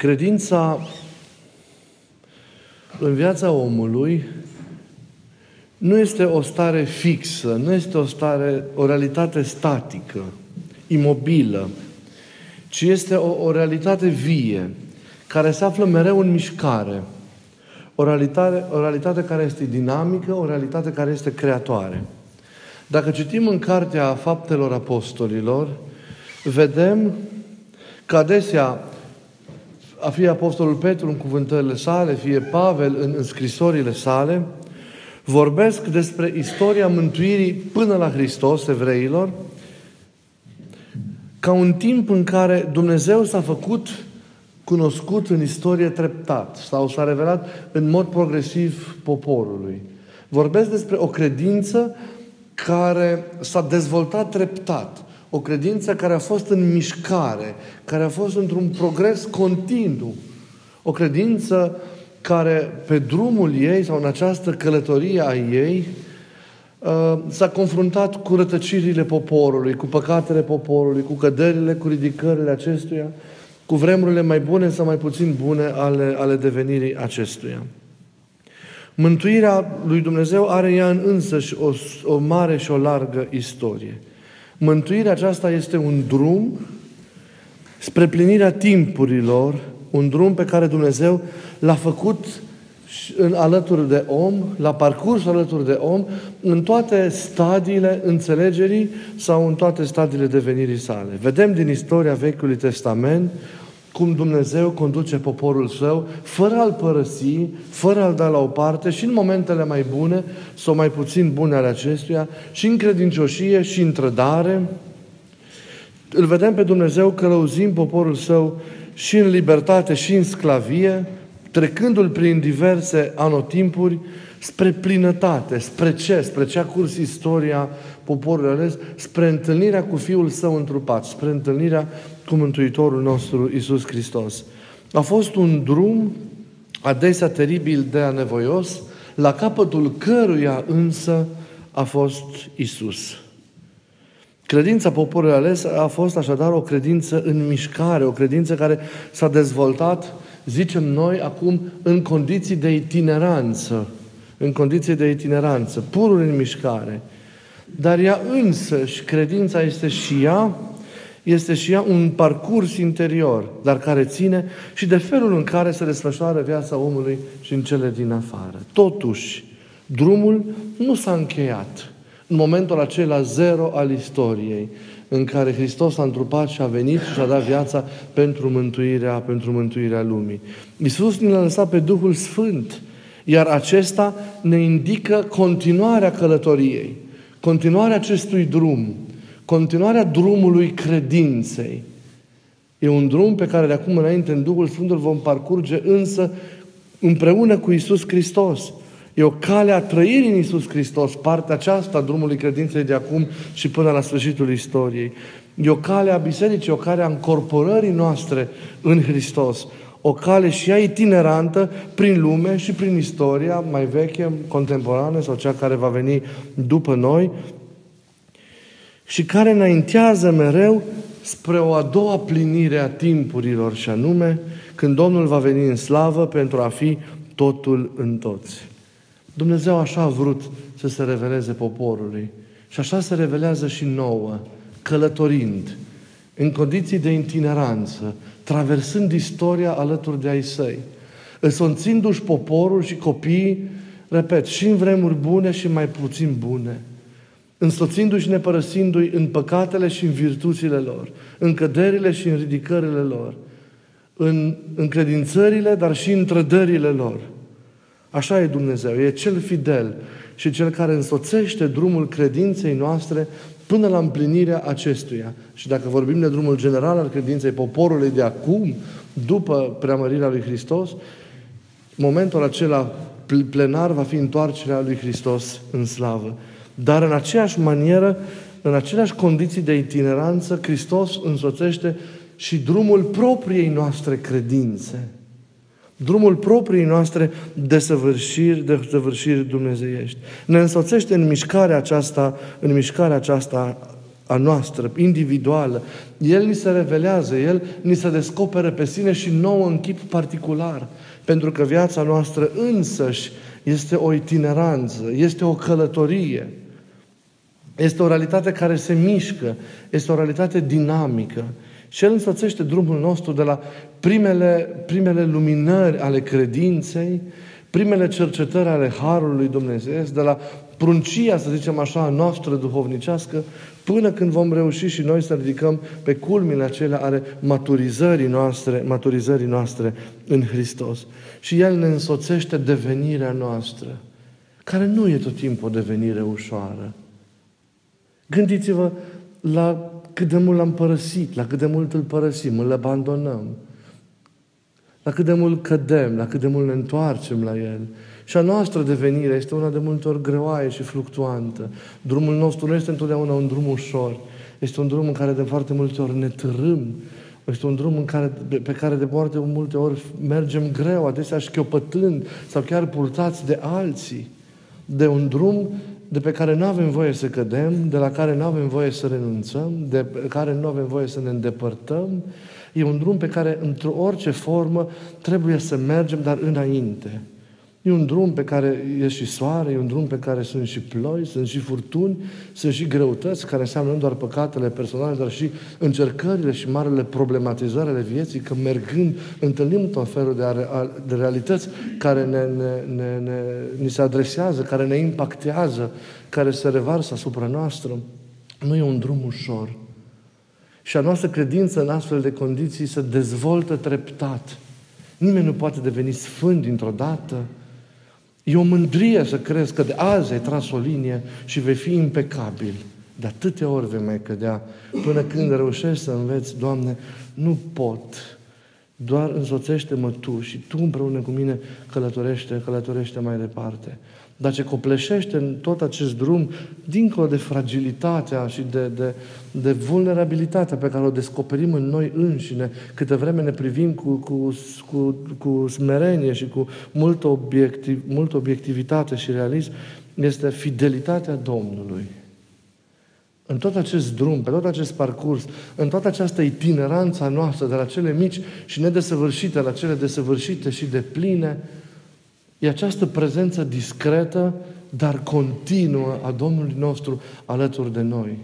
Credința în viața omului nu este o stare fixă, nu este o stare, o realitate statică, imobilă, ci este o, o realitate vie, care se află mereu în mișcare. O realitate, o realitate care este dinamică, o realitate care este creatoare. Dacă citim în Cartea Faptelor Apostolilor, vedem că adesea, a fie Apostolul Petru în cuvântările sale, fie Pavel în, în scrisorile sale, vorbesc despre istoria mântuirii până la Hristos evreilor, ca un timp în care Dumnezeu s-a făcut cunoscut în istorie treptat sau s-a revelat în mod progresiv poporului. Vorbesc despre o credință care s-a dezvoltat treptat. O credință care a fost în mișcare, care a fost într-un progres continuu. O credință care pe drumul ei sau în această călătorie a ei uh, s-a confruntat cu rătăcirile poporului, cu păcatele poporului, cu căderile, cu ridicările acestuia, cu vremurile mai bune sau mai puțin bune ale, ale devenirii acestuia. Mântuirea lui Dumnezeu are ea în însăși o, o mare și o largă istorie. Mântuirea aceasta este un drum spre plinirea timpurilor, un drum pe care Dumnezeu l-a făcut în, alături de om, la parcurs alături de om, în toate stadiile înțelegerii sau în toate stadiile devenirii sale. Vedem din istoria Vechiului Testament cum Dumnezeu conduce poporul său fără a-l părăsi, fără a-l da la o parte și în momentele mai bune sau mai puțin bune ale acestuia, și în credincioșie și în trădare. Îl vedem pe Dumnezeu călăuzind poporul său și în libertate și în sclavie, trecându-l prin diverse anotimpuri spre plinătate. Spre ce? Spre ce a curs istoria poporului ales? Spre întâlnirea cu Fiul Său întrupat, spre întâlnirea cu Mântuitorul nostru Isus Hristos. A fost un drum adesea teribil de anevoios, la capătul căruia însă a fost Isus. Credința poporului ales a fost așadar o credință în mișcare, o credință care s-a dezvoltat, zicem noi, acum în condiții de itineranță, în condiții de itineranță, purul în mișcare. Dar ea însăși, credința este și ea, este și ea un parcurs interior, dar care ține și de felul în care se desfășoară viața omului și în cele din afară. Totuși, drumul nu s-a încheiat în momentul acela zero al istoriei, în care Hristos a întrupat și a venit și a dat viața pentru mântuirea, pentru mântuirea lumii. Iisus ne-a lăsat pe Duhul Sfânt, iar acesta ne indică continuarea călătoriei, continuarea acestui drum, continuarea drumului credinței. E un drum pe care de acum înainte în Duhul Sfânt îl vom parcurge însă împreună cu Isus Hristos. E o cale a trăirii în Iisus Hristos, partea aceasta a drumului credinței de acum și până la sfârșitul istoriei. E o cale a bisericii, o cale a încorporării noastre în Hristos. O cale și ea itinerantă prin lume și prin istoria mai veche, contemporană sau cea care va veni după noi și care înaintează mereu spre o a doua plinire a timpurilor și anume când Domnul va veni în slavă pentru a fi totul în toți. Dumnezeu așa a vrut să se reveleze poporului. Și așa se revelează și nouă, călătorind, în condiții de itineranță, traversând istoria alături de ai săi, însonțindu-și poporul și copiii, repet, și în vremuri bune și mai puțin bune, însoțindu-și nepărăsindu-i în păcatele și în virtuțile lor, în căderile și în ridicările lor, în încredințările, dar și în trădările lor – Așa e Dumnezeu, e cel fidel și cel care însoțește drumul credinței noastre până la împlinirea acestuia. Și dacă vorbim de drumul general al credinței poporului de acum, după preamărirea lui Hristos, momentul acela plenar va fi întoarcerea lui Hristos în slavă. Dar în aceeași manieră, în aceleași condiții de itineranță, Hristos însoțește și drumul propriei noastre credințe drumul proprii noastre de săvârșiri, de săvârșiri dumnezeiești. Ne însoțește în mișcarea aceasta, în mișcarea aceasta a noastră, individuală. El ni se revelează, El ni se descoperă pe sine și nouă în chip particular. Pentru că viața noastră însăși este o itineranță, este o călătorie. Este o realitate care se mișcă, este o realitate dinamică. Și El însoțește drumul nostru de la primele, primele luminări ale credinței, primele cercetări ale Harului Dumnezeu, de la pruncia, să zicem așa, noastră duhovnicească, până când vom reuși și noi să ridicăm pe culmile acelea ale maturizării noastre, maturizării noastre în Hristos. Și El ne însoțește devenirea noastră, care nu e tot timpul o devenire ușoară. Gândiți-vă la cât de mult l-am părăsit, la cât de mult îl părăsim, îl abandonăm, la cât de mult cădem, la cât de mult ne întoarcem la El. Și a noastră devenire este una de multe ori greoaie și fluctuantă. Drumul nostru nu este întotdeauna un drum ușor. Este un drum în care de foarte multe ori ne târâm. Este un drum în care, pe care de foarte multe ori mergem greu, adesea șchiopătând sau chiar purtați de alții. De un drum de pe care nu avem voie să cădem, de la care nu avem voie să renunțăm, de care nu avem voie să ne îndepărtăm. E un drum pe care, într-o orice formă, trebuie să mergem, dar înainte. E un drum pe care e și soare, e un drum pe care sunt și ploi, sunt și furtuni, sunt și greutăți, care înseamnă nu doar păcatele personale, dar și încercările și marele problematizări ale vieții, că mergând întâlnim tot felul de, de realități care ne, ne, ne, ne, ni se adresează, care ne impactează, care se revarsă asupra noastră. Nu e un drum ușor. Și a noastră credință în astfel de condiții se dezvoltă treptat. Nimeni nu poate deveni sfânt dintr-o dată. E o mândrie să crezi că de azi ai tras o linie și vei fi impecabil. De atâtea ori vei mai cădea până când reușești să înveți, Doamne, nu pot. Doar însoțește-mă Tu și Tu împreună cu mine călătorește, călătorește mai departe. Dar ce copleșește în tot acest drum, dincolo de fragilitatea și de, de, de vulnerabilitatea pe care o descoperim în noi înșine, câte vreme ne privim cu, cu, cu, cu smerenie și cu multă, obiectiv, multă obiectivitate și realism, este fidelitatea Domnului. În tot acest drum, pe tot acest parcurs, în toată această itineranță a noastră, de la cele mici și nedesăvârșite la cele desăvârșite și de pline, E această prezență discretă, dar continuă a Domnului nostru alături de noi.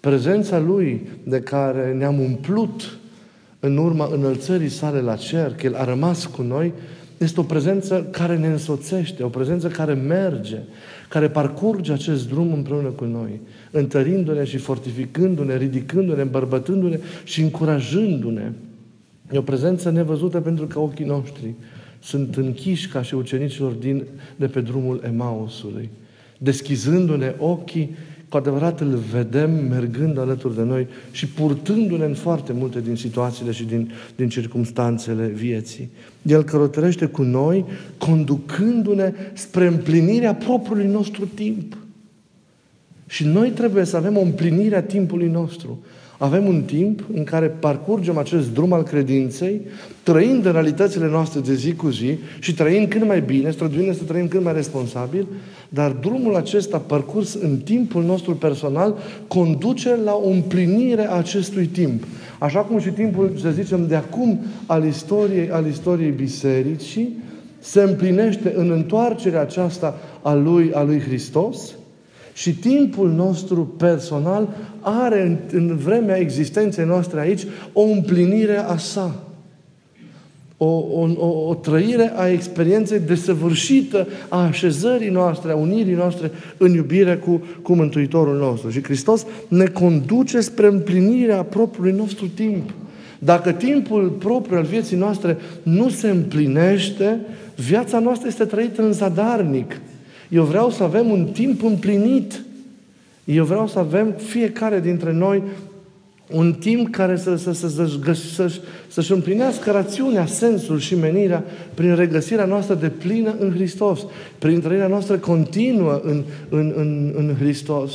Prezența Lui de care ne-am umplut în urma înălțării sale la cer, că El a rămas cu noi, este o prezență care ne însoțește, o prezență care merge, care parcurge acest drum împreună cu noi, întărindu-ne și fortificându-ne, ridicându-ne, îmbărbătându-ne și încurajându-ne. E o prezență nevăzută pentru că ochii noștri sunt închiși ca și ucenicilor din, de pe drumul Emausului. Deschizându-ne ochii, cu adevărat îl vedem mergând alături de noi și purtându-ne în foarte multe din situațiile și din, din circumstanțele vieții. El călătorește cu noi, conducându-ne spre împlinirea propriului nostru timp. Și noi trebuie să avem o împlinire a timpului nostru. Avem un timp în care parcurgem acest drum al credinței, trăind în realitățile noastre de zi cu zi și trăind cât mai bine, străduind să trăim cât mai responsabil, dar drumul acesta parcurs în timpul nostru personal conduce la o împlinire a acestui timp. Așa cum și timpul, să zicem, de acum al istoriei, al istoriei bisericii se împlinește în întoarcerea aceasta a lui, a lui Hristos, și timpul nostru personal are în, în vremea existenței noastre aici o împlinire a sa. O, o, o, o trăire a experienței desăvârșită a așezării noastre, a unirii noastre în iubire cu, cu Mântuitorul nostru. Și Hristos ne conduce spre împlinirea propriului nostru timp. Dacă timpul propriu al vieții noastre nu se împlinește, viața noastră este trăită în zadarnic. Eu vreau să avem un timp împlinit. Eu vreau să avem fiecare dintre noi un timp care să, să, să, să, să, să-și împlinească rațiunea, sensul și menirea prin regăsirea noastră de plină în Hristos, prin trăirea noastră continuă în, în, în, în Hristos.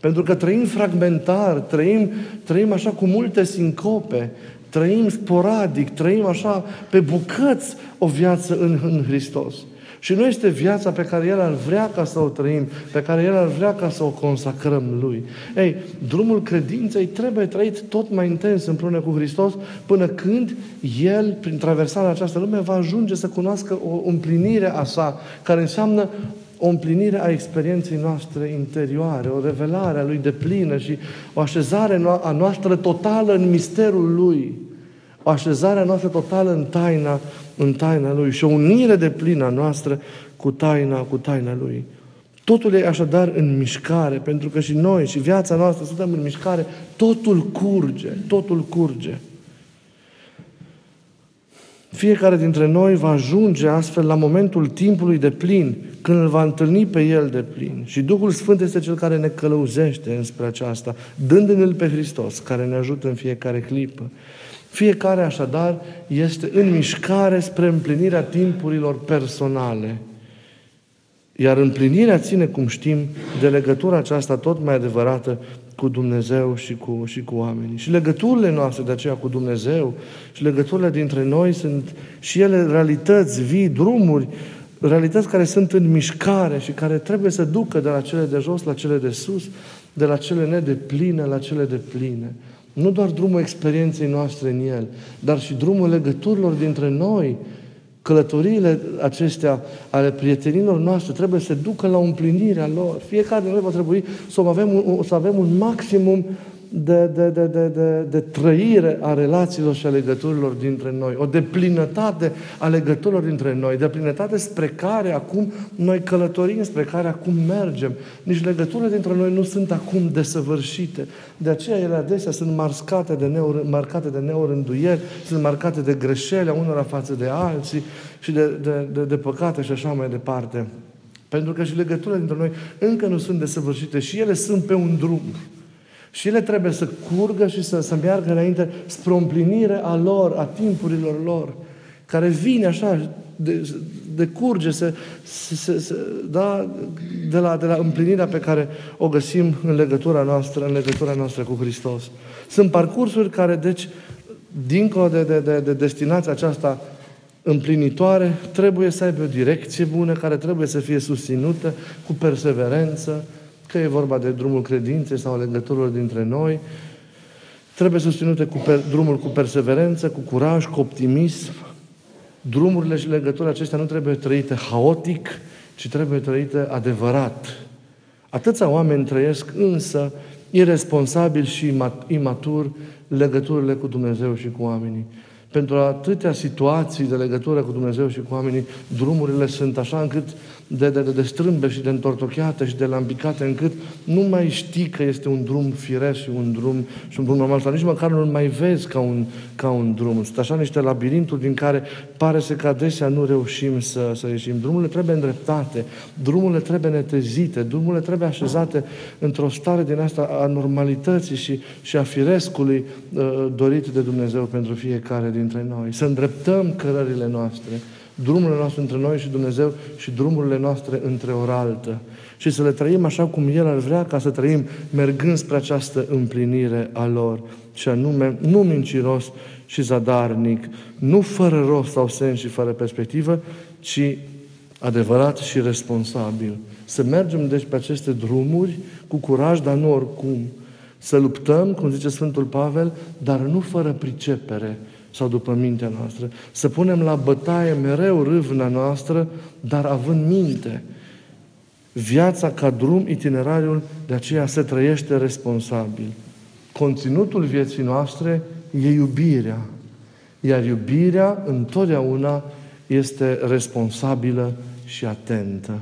Pentru că trăim fragmentar, trăim, trăim așa cu multe sincope, trăim sporadic, trăim așa pe bucăți o viață în, în Hristos. Și nu este viața pe care El ar vrea ca să o trăim, pe care El ar vrea ca să o consacrăm Lui. Ei, drumul credinței trebuie trăit tot mai intens împreună cu Hristos până când El, prin traversarea această lume, va ajunge să cunoască o împlinire a sa, care înseamnă o împlinire a experienței noastre interioare, o revelare a Lui de plină și o așezare a noastră totală în misterul Lui, o așezare a noastră totală în taina, în taina Lui și o unire de plină a noastră cu taina, cu taina Lui. Totul e așadar în mișcare, pentru că și noi, și viața noastră, suntem în mișcare, totul curge, totul curge. Fiecare dintre noi va ajunge astfel la momentul timpului de plin, când îl va întâlni pe El de plin. Și Duhul Sfânt este Cel care ne călăuzește înspre aceasta, dându-ne-L pe Hristos, care ne ajută în fiecare clipă. Fiecare, așadar, este în mișcare spre împlinirea timpurilor personale. Iar împlinirea ține, cum știm, de legătura aceasta tot mai adevărată cu Dumnezeu și cu, și cu oamenii. Și legăturile noastre de aceea cu Dumnezeu și legăturile dintre noi sunt și ele realități vii, drumuri, realități care sunt în mișcare și care trebuie să ducă de la cele de jos la cele de sus, de la cele nedepline la cele de pline. Nu doar drumul experienței noastre în el, dar și drumul legăturilor dintre noi. Călătoriile acestea ale prietenilor noastre trebuie să ducă la împlinirea lor. Fiecare dintre noi va trebui să avem un, să avem un maximum de, de, de, de, de, de trăire a relațiilor și a legăturilor dintre noi, o deplinătate a legăturilor dintre noi, deplinătate spre care acum noi călătorim, spre care acum mergem. Nici legăturile dintre noi nu sunt acum desăvârșite. De aceea ele adesea sunt marcate de, neor, marcate de neorânduieri, sunt marcate de greșeli a unora față de alții și de, de, de, de păcate și așa mai departe. Pentru că și legăturile dintre noi încă nu sunt desăvârșite și ele sunt pe un drum. Și ele trebuie să curgă și să, să meargă înainte spre o împlinire a lor, a timpurilor lor, care vine așa, de, de curge, se, se, se, da, de, la, de la împlinirea pe care o găsim în legătura noastră, în legătura noastră cu Hristos. Sunt parcursuri care, deci, dincolo de, de, de, de destinația aceasta împlinitoare, trebuie să aibă o direcție bună, care trebuie să fie susținută cu perseverență, că e vorba de drumul credinței sau legăturilor dintre noi, trebuie susținute cu per, drumul cu perseverență, cu curaj, cu optimism. Drumurile și legăturile acestea nu trebuie trăite haotic, ci trebuie trăite adevărat. Atâția oameni trăiesc însă irresponsabil și imatur legăturile cu Dumnezeu și cu oamenii. Pentru atâtea situații de legătură cu Dumnezeu și cu oamenii, drumurile sunt așa încât de, de, de strâmbe și de întortocheate și de lambicate, încât nu mai știi că este un drum firesc și un drum, și un drum normal, sau nici măcar nu-l mai vezi ca un, ca un drum. Sunt așa niște labirinturi din care pare să că adesea nu reușim să, să ieșim. Drumurile trebuie îndreptate, drumurile trebuie netezite, drumurile trebuie așezate într-o stare din asta a normalității și, și a firescului uh, dorit de Dumnezeu pentru fiecare dintre noi. Să îndreptăm cărările noastre drumurile noastre între noi și Dumnezeu și drumurile noastre între oraltă. Și să le trăim așa cum El ar vrea ca să trăim mergând spre această împlinire a lor. Și anume, nu minciros și zadarnic, nu fără rost sau sens și fără perspectivă, ci adevărat și responsabil. Să mergem deci pe aceste drumuri cu curaj, dar nu oricum. Să luptăm, cum zice Sfântul Pavel, dar nu fără pricepere, sau după mintea noastră. Să punem la bătaie mereu râvna noastră, dar având minte. Viața ca drum, itinerariul, de aceea se trăiește responsabil. Conținutul vieții noastre e iubirea. Iar iubirea întotdeauna este responsabilă și atentă.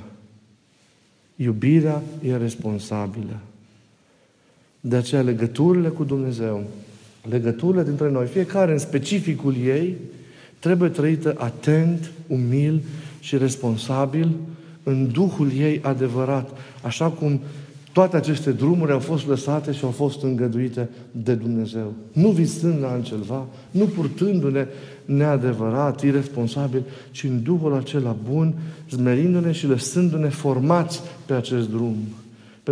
Iubirea e responsabilă. De aceea legăturile cu Dumnezeu legăturile dintre noi, fiecare în specificul ei, trebuie trăită atent, umil și responsabil în Duhul ei adevărat, așa cum toate aceste drumuri au fost lăsate și au fost îngăduite de Dumnezeu. Nu visând la altceva, nu purtându-ne neadevărat, irresponsabil, ci în Duhul acela bun, zmerindu-ne și lăsându-ne formați pe acest drum.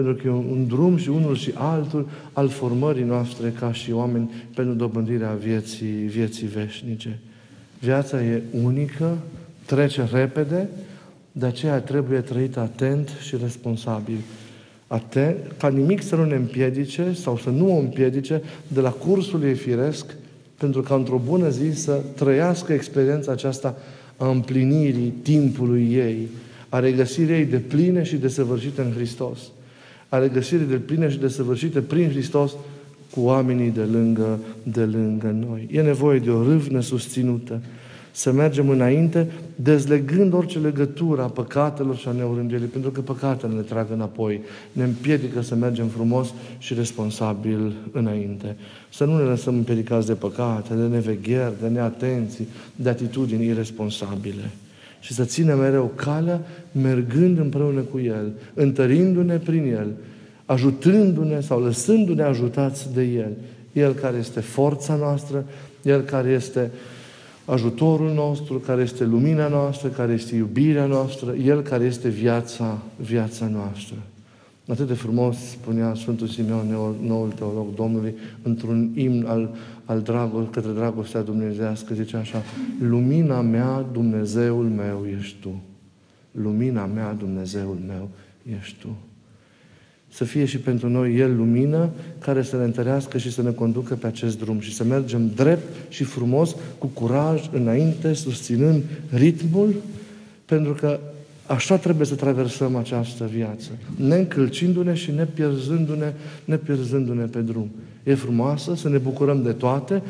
Pentru că e un drum și unul și altul al formării noastre ca și oameni pentru dobândirea vieții, vieții veșnice. Viața e unică, trece repede, De aceea trebuie trăit atent și responsabil. Atent, ca nimic să nu ne împiedice sau să nu o împiedice de la cursul ei firesc, pentru ca într-o bună zi să trăiască experiența aceasta a împlinirii timpului ei, a regăsirii ei de pline și de săvârșite în Hristos, a regăsirii de pline și de săvârșite prin Hristos cu oamenii de lângă, de lângă noi. E nevoie de o râvnă susținută, să mergem înainte, dezlegând orice legătură a păcatelor și a neurângelii, pentru că păcatele ne trag înapoi, ne împiedică să mergem frumos și responsabil înainte. Să nu ne lăsăm împiedicați de păcate, de nevegheri, de neatenții, de atitudini irresponsabile. Și să ținem mereu calea, mergând împreună cu El, întărindu-ne prin El, ajutându-ne sau lăsându-ne ajutați de El. El care este forța noastră, El care este ajutorul nostru, care este lumina noastră, care este iubirea noastră, El care este viața, viața noastră. Atât de frumos spunea Sfântul Simeon, noul teolog Domnului, într-un imn al, al drago- către dragostea dumnezească, zice așa, Lumina mea, Dumnezeul meu, ești Tu. Lumina mea, Dumnezeul meu, ești Tu să fie și pentru noi El lumină care să ne întărească și să ne conducă pe acest drum și să mergem drept și frumos, cu curaj, înainte, susținând ritmul, pentru că așa trebuie să traversăm această viață, ne încălcindu-ne și ne pierzându-ne, ne pierzându-ne pe drum. E frumoasă, să ne bucurăm de toate,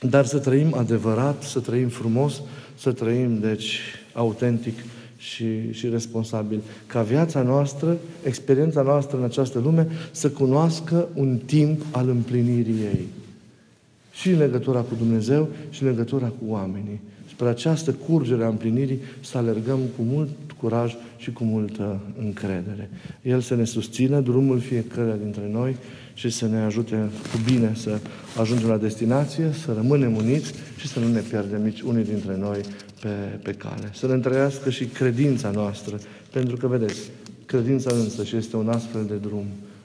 dar să trăim adevărat, să trăim frumos, să trăim, deci, autentic și, și responsabil. Ca viața noastră, experiența noastră în această lume, să cunoască un timp al împlinirii ei. Și în legătura cu Dumnezeu și în legătura cu oamenii. Spre această curgere a împlinirii să alergăm cu mult curaj și cu multă încredere. El să ne susțină drumul fiecare dintre noi și să ne ajute cu bine să ajungem la destinație, să rămânem uniți și să nu ne pierdem nici unii dintre noi pe, pe cale. Să ne întrească și credința noastră, pentru că, vedeți, credința însă și este un astfel de drum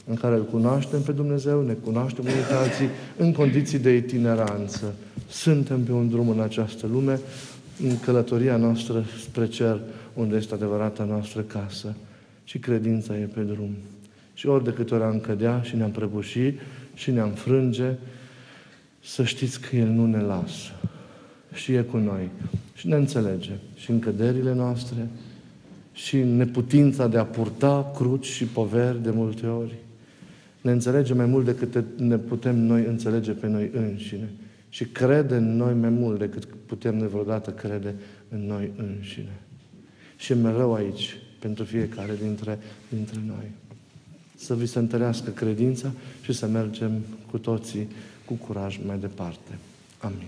în care îl cunoaștem pe Dumnezeu, ne cunoaștem unii pe alții, în condiții de itineranță. Suntem pe un drum în această lume, în călătoria noastră spre cer, unde este adevărata noastră casă. Și credința e pe drum. Și ori de câte ori am cădea și ne-am prăbuși și ne-am frânge, să știți că El nu ne lasă. Și e cu noi. Și ne înțelege. Și în căderile noastre, și în neputința de a purta cruci și poveri de multe ori. Ne înțelege mai mult decât ne putem noi înțelege pe noi înșine. Și crede în noi mai mult decât putem noi vreodată crede în noi înșine. Și mereu aici, pentru fiecare dintre, dintre noi să vi se întărească credința și să mergem cu toții cu curaj mai departe. Amin.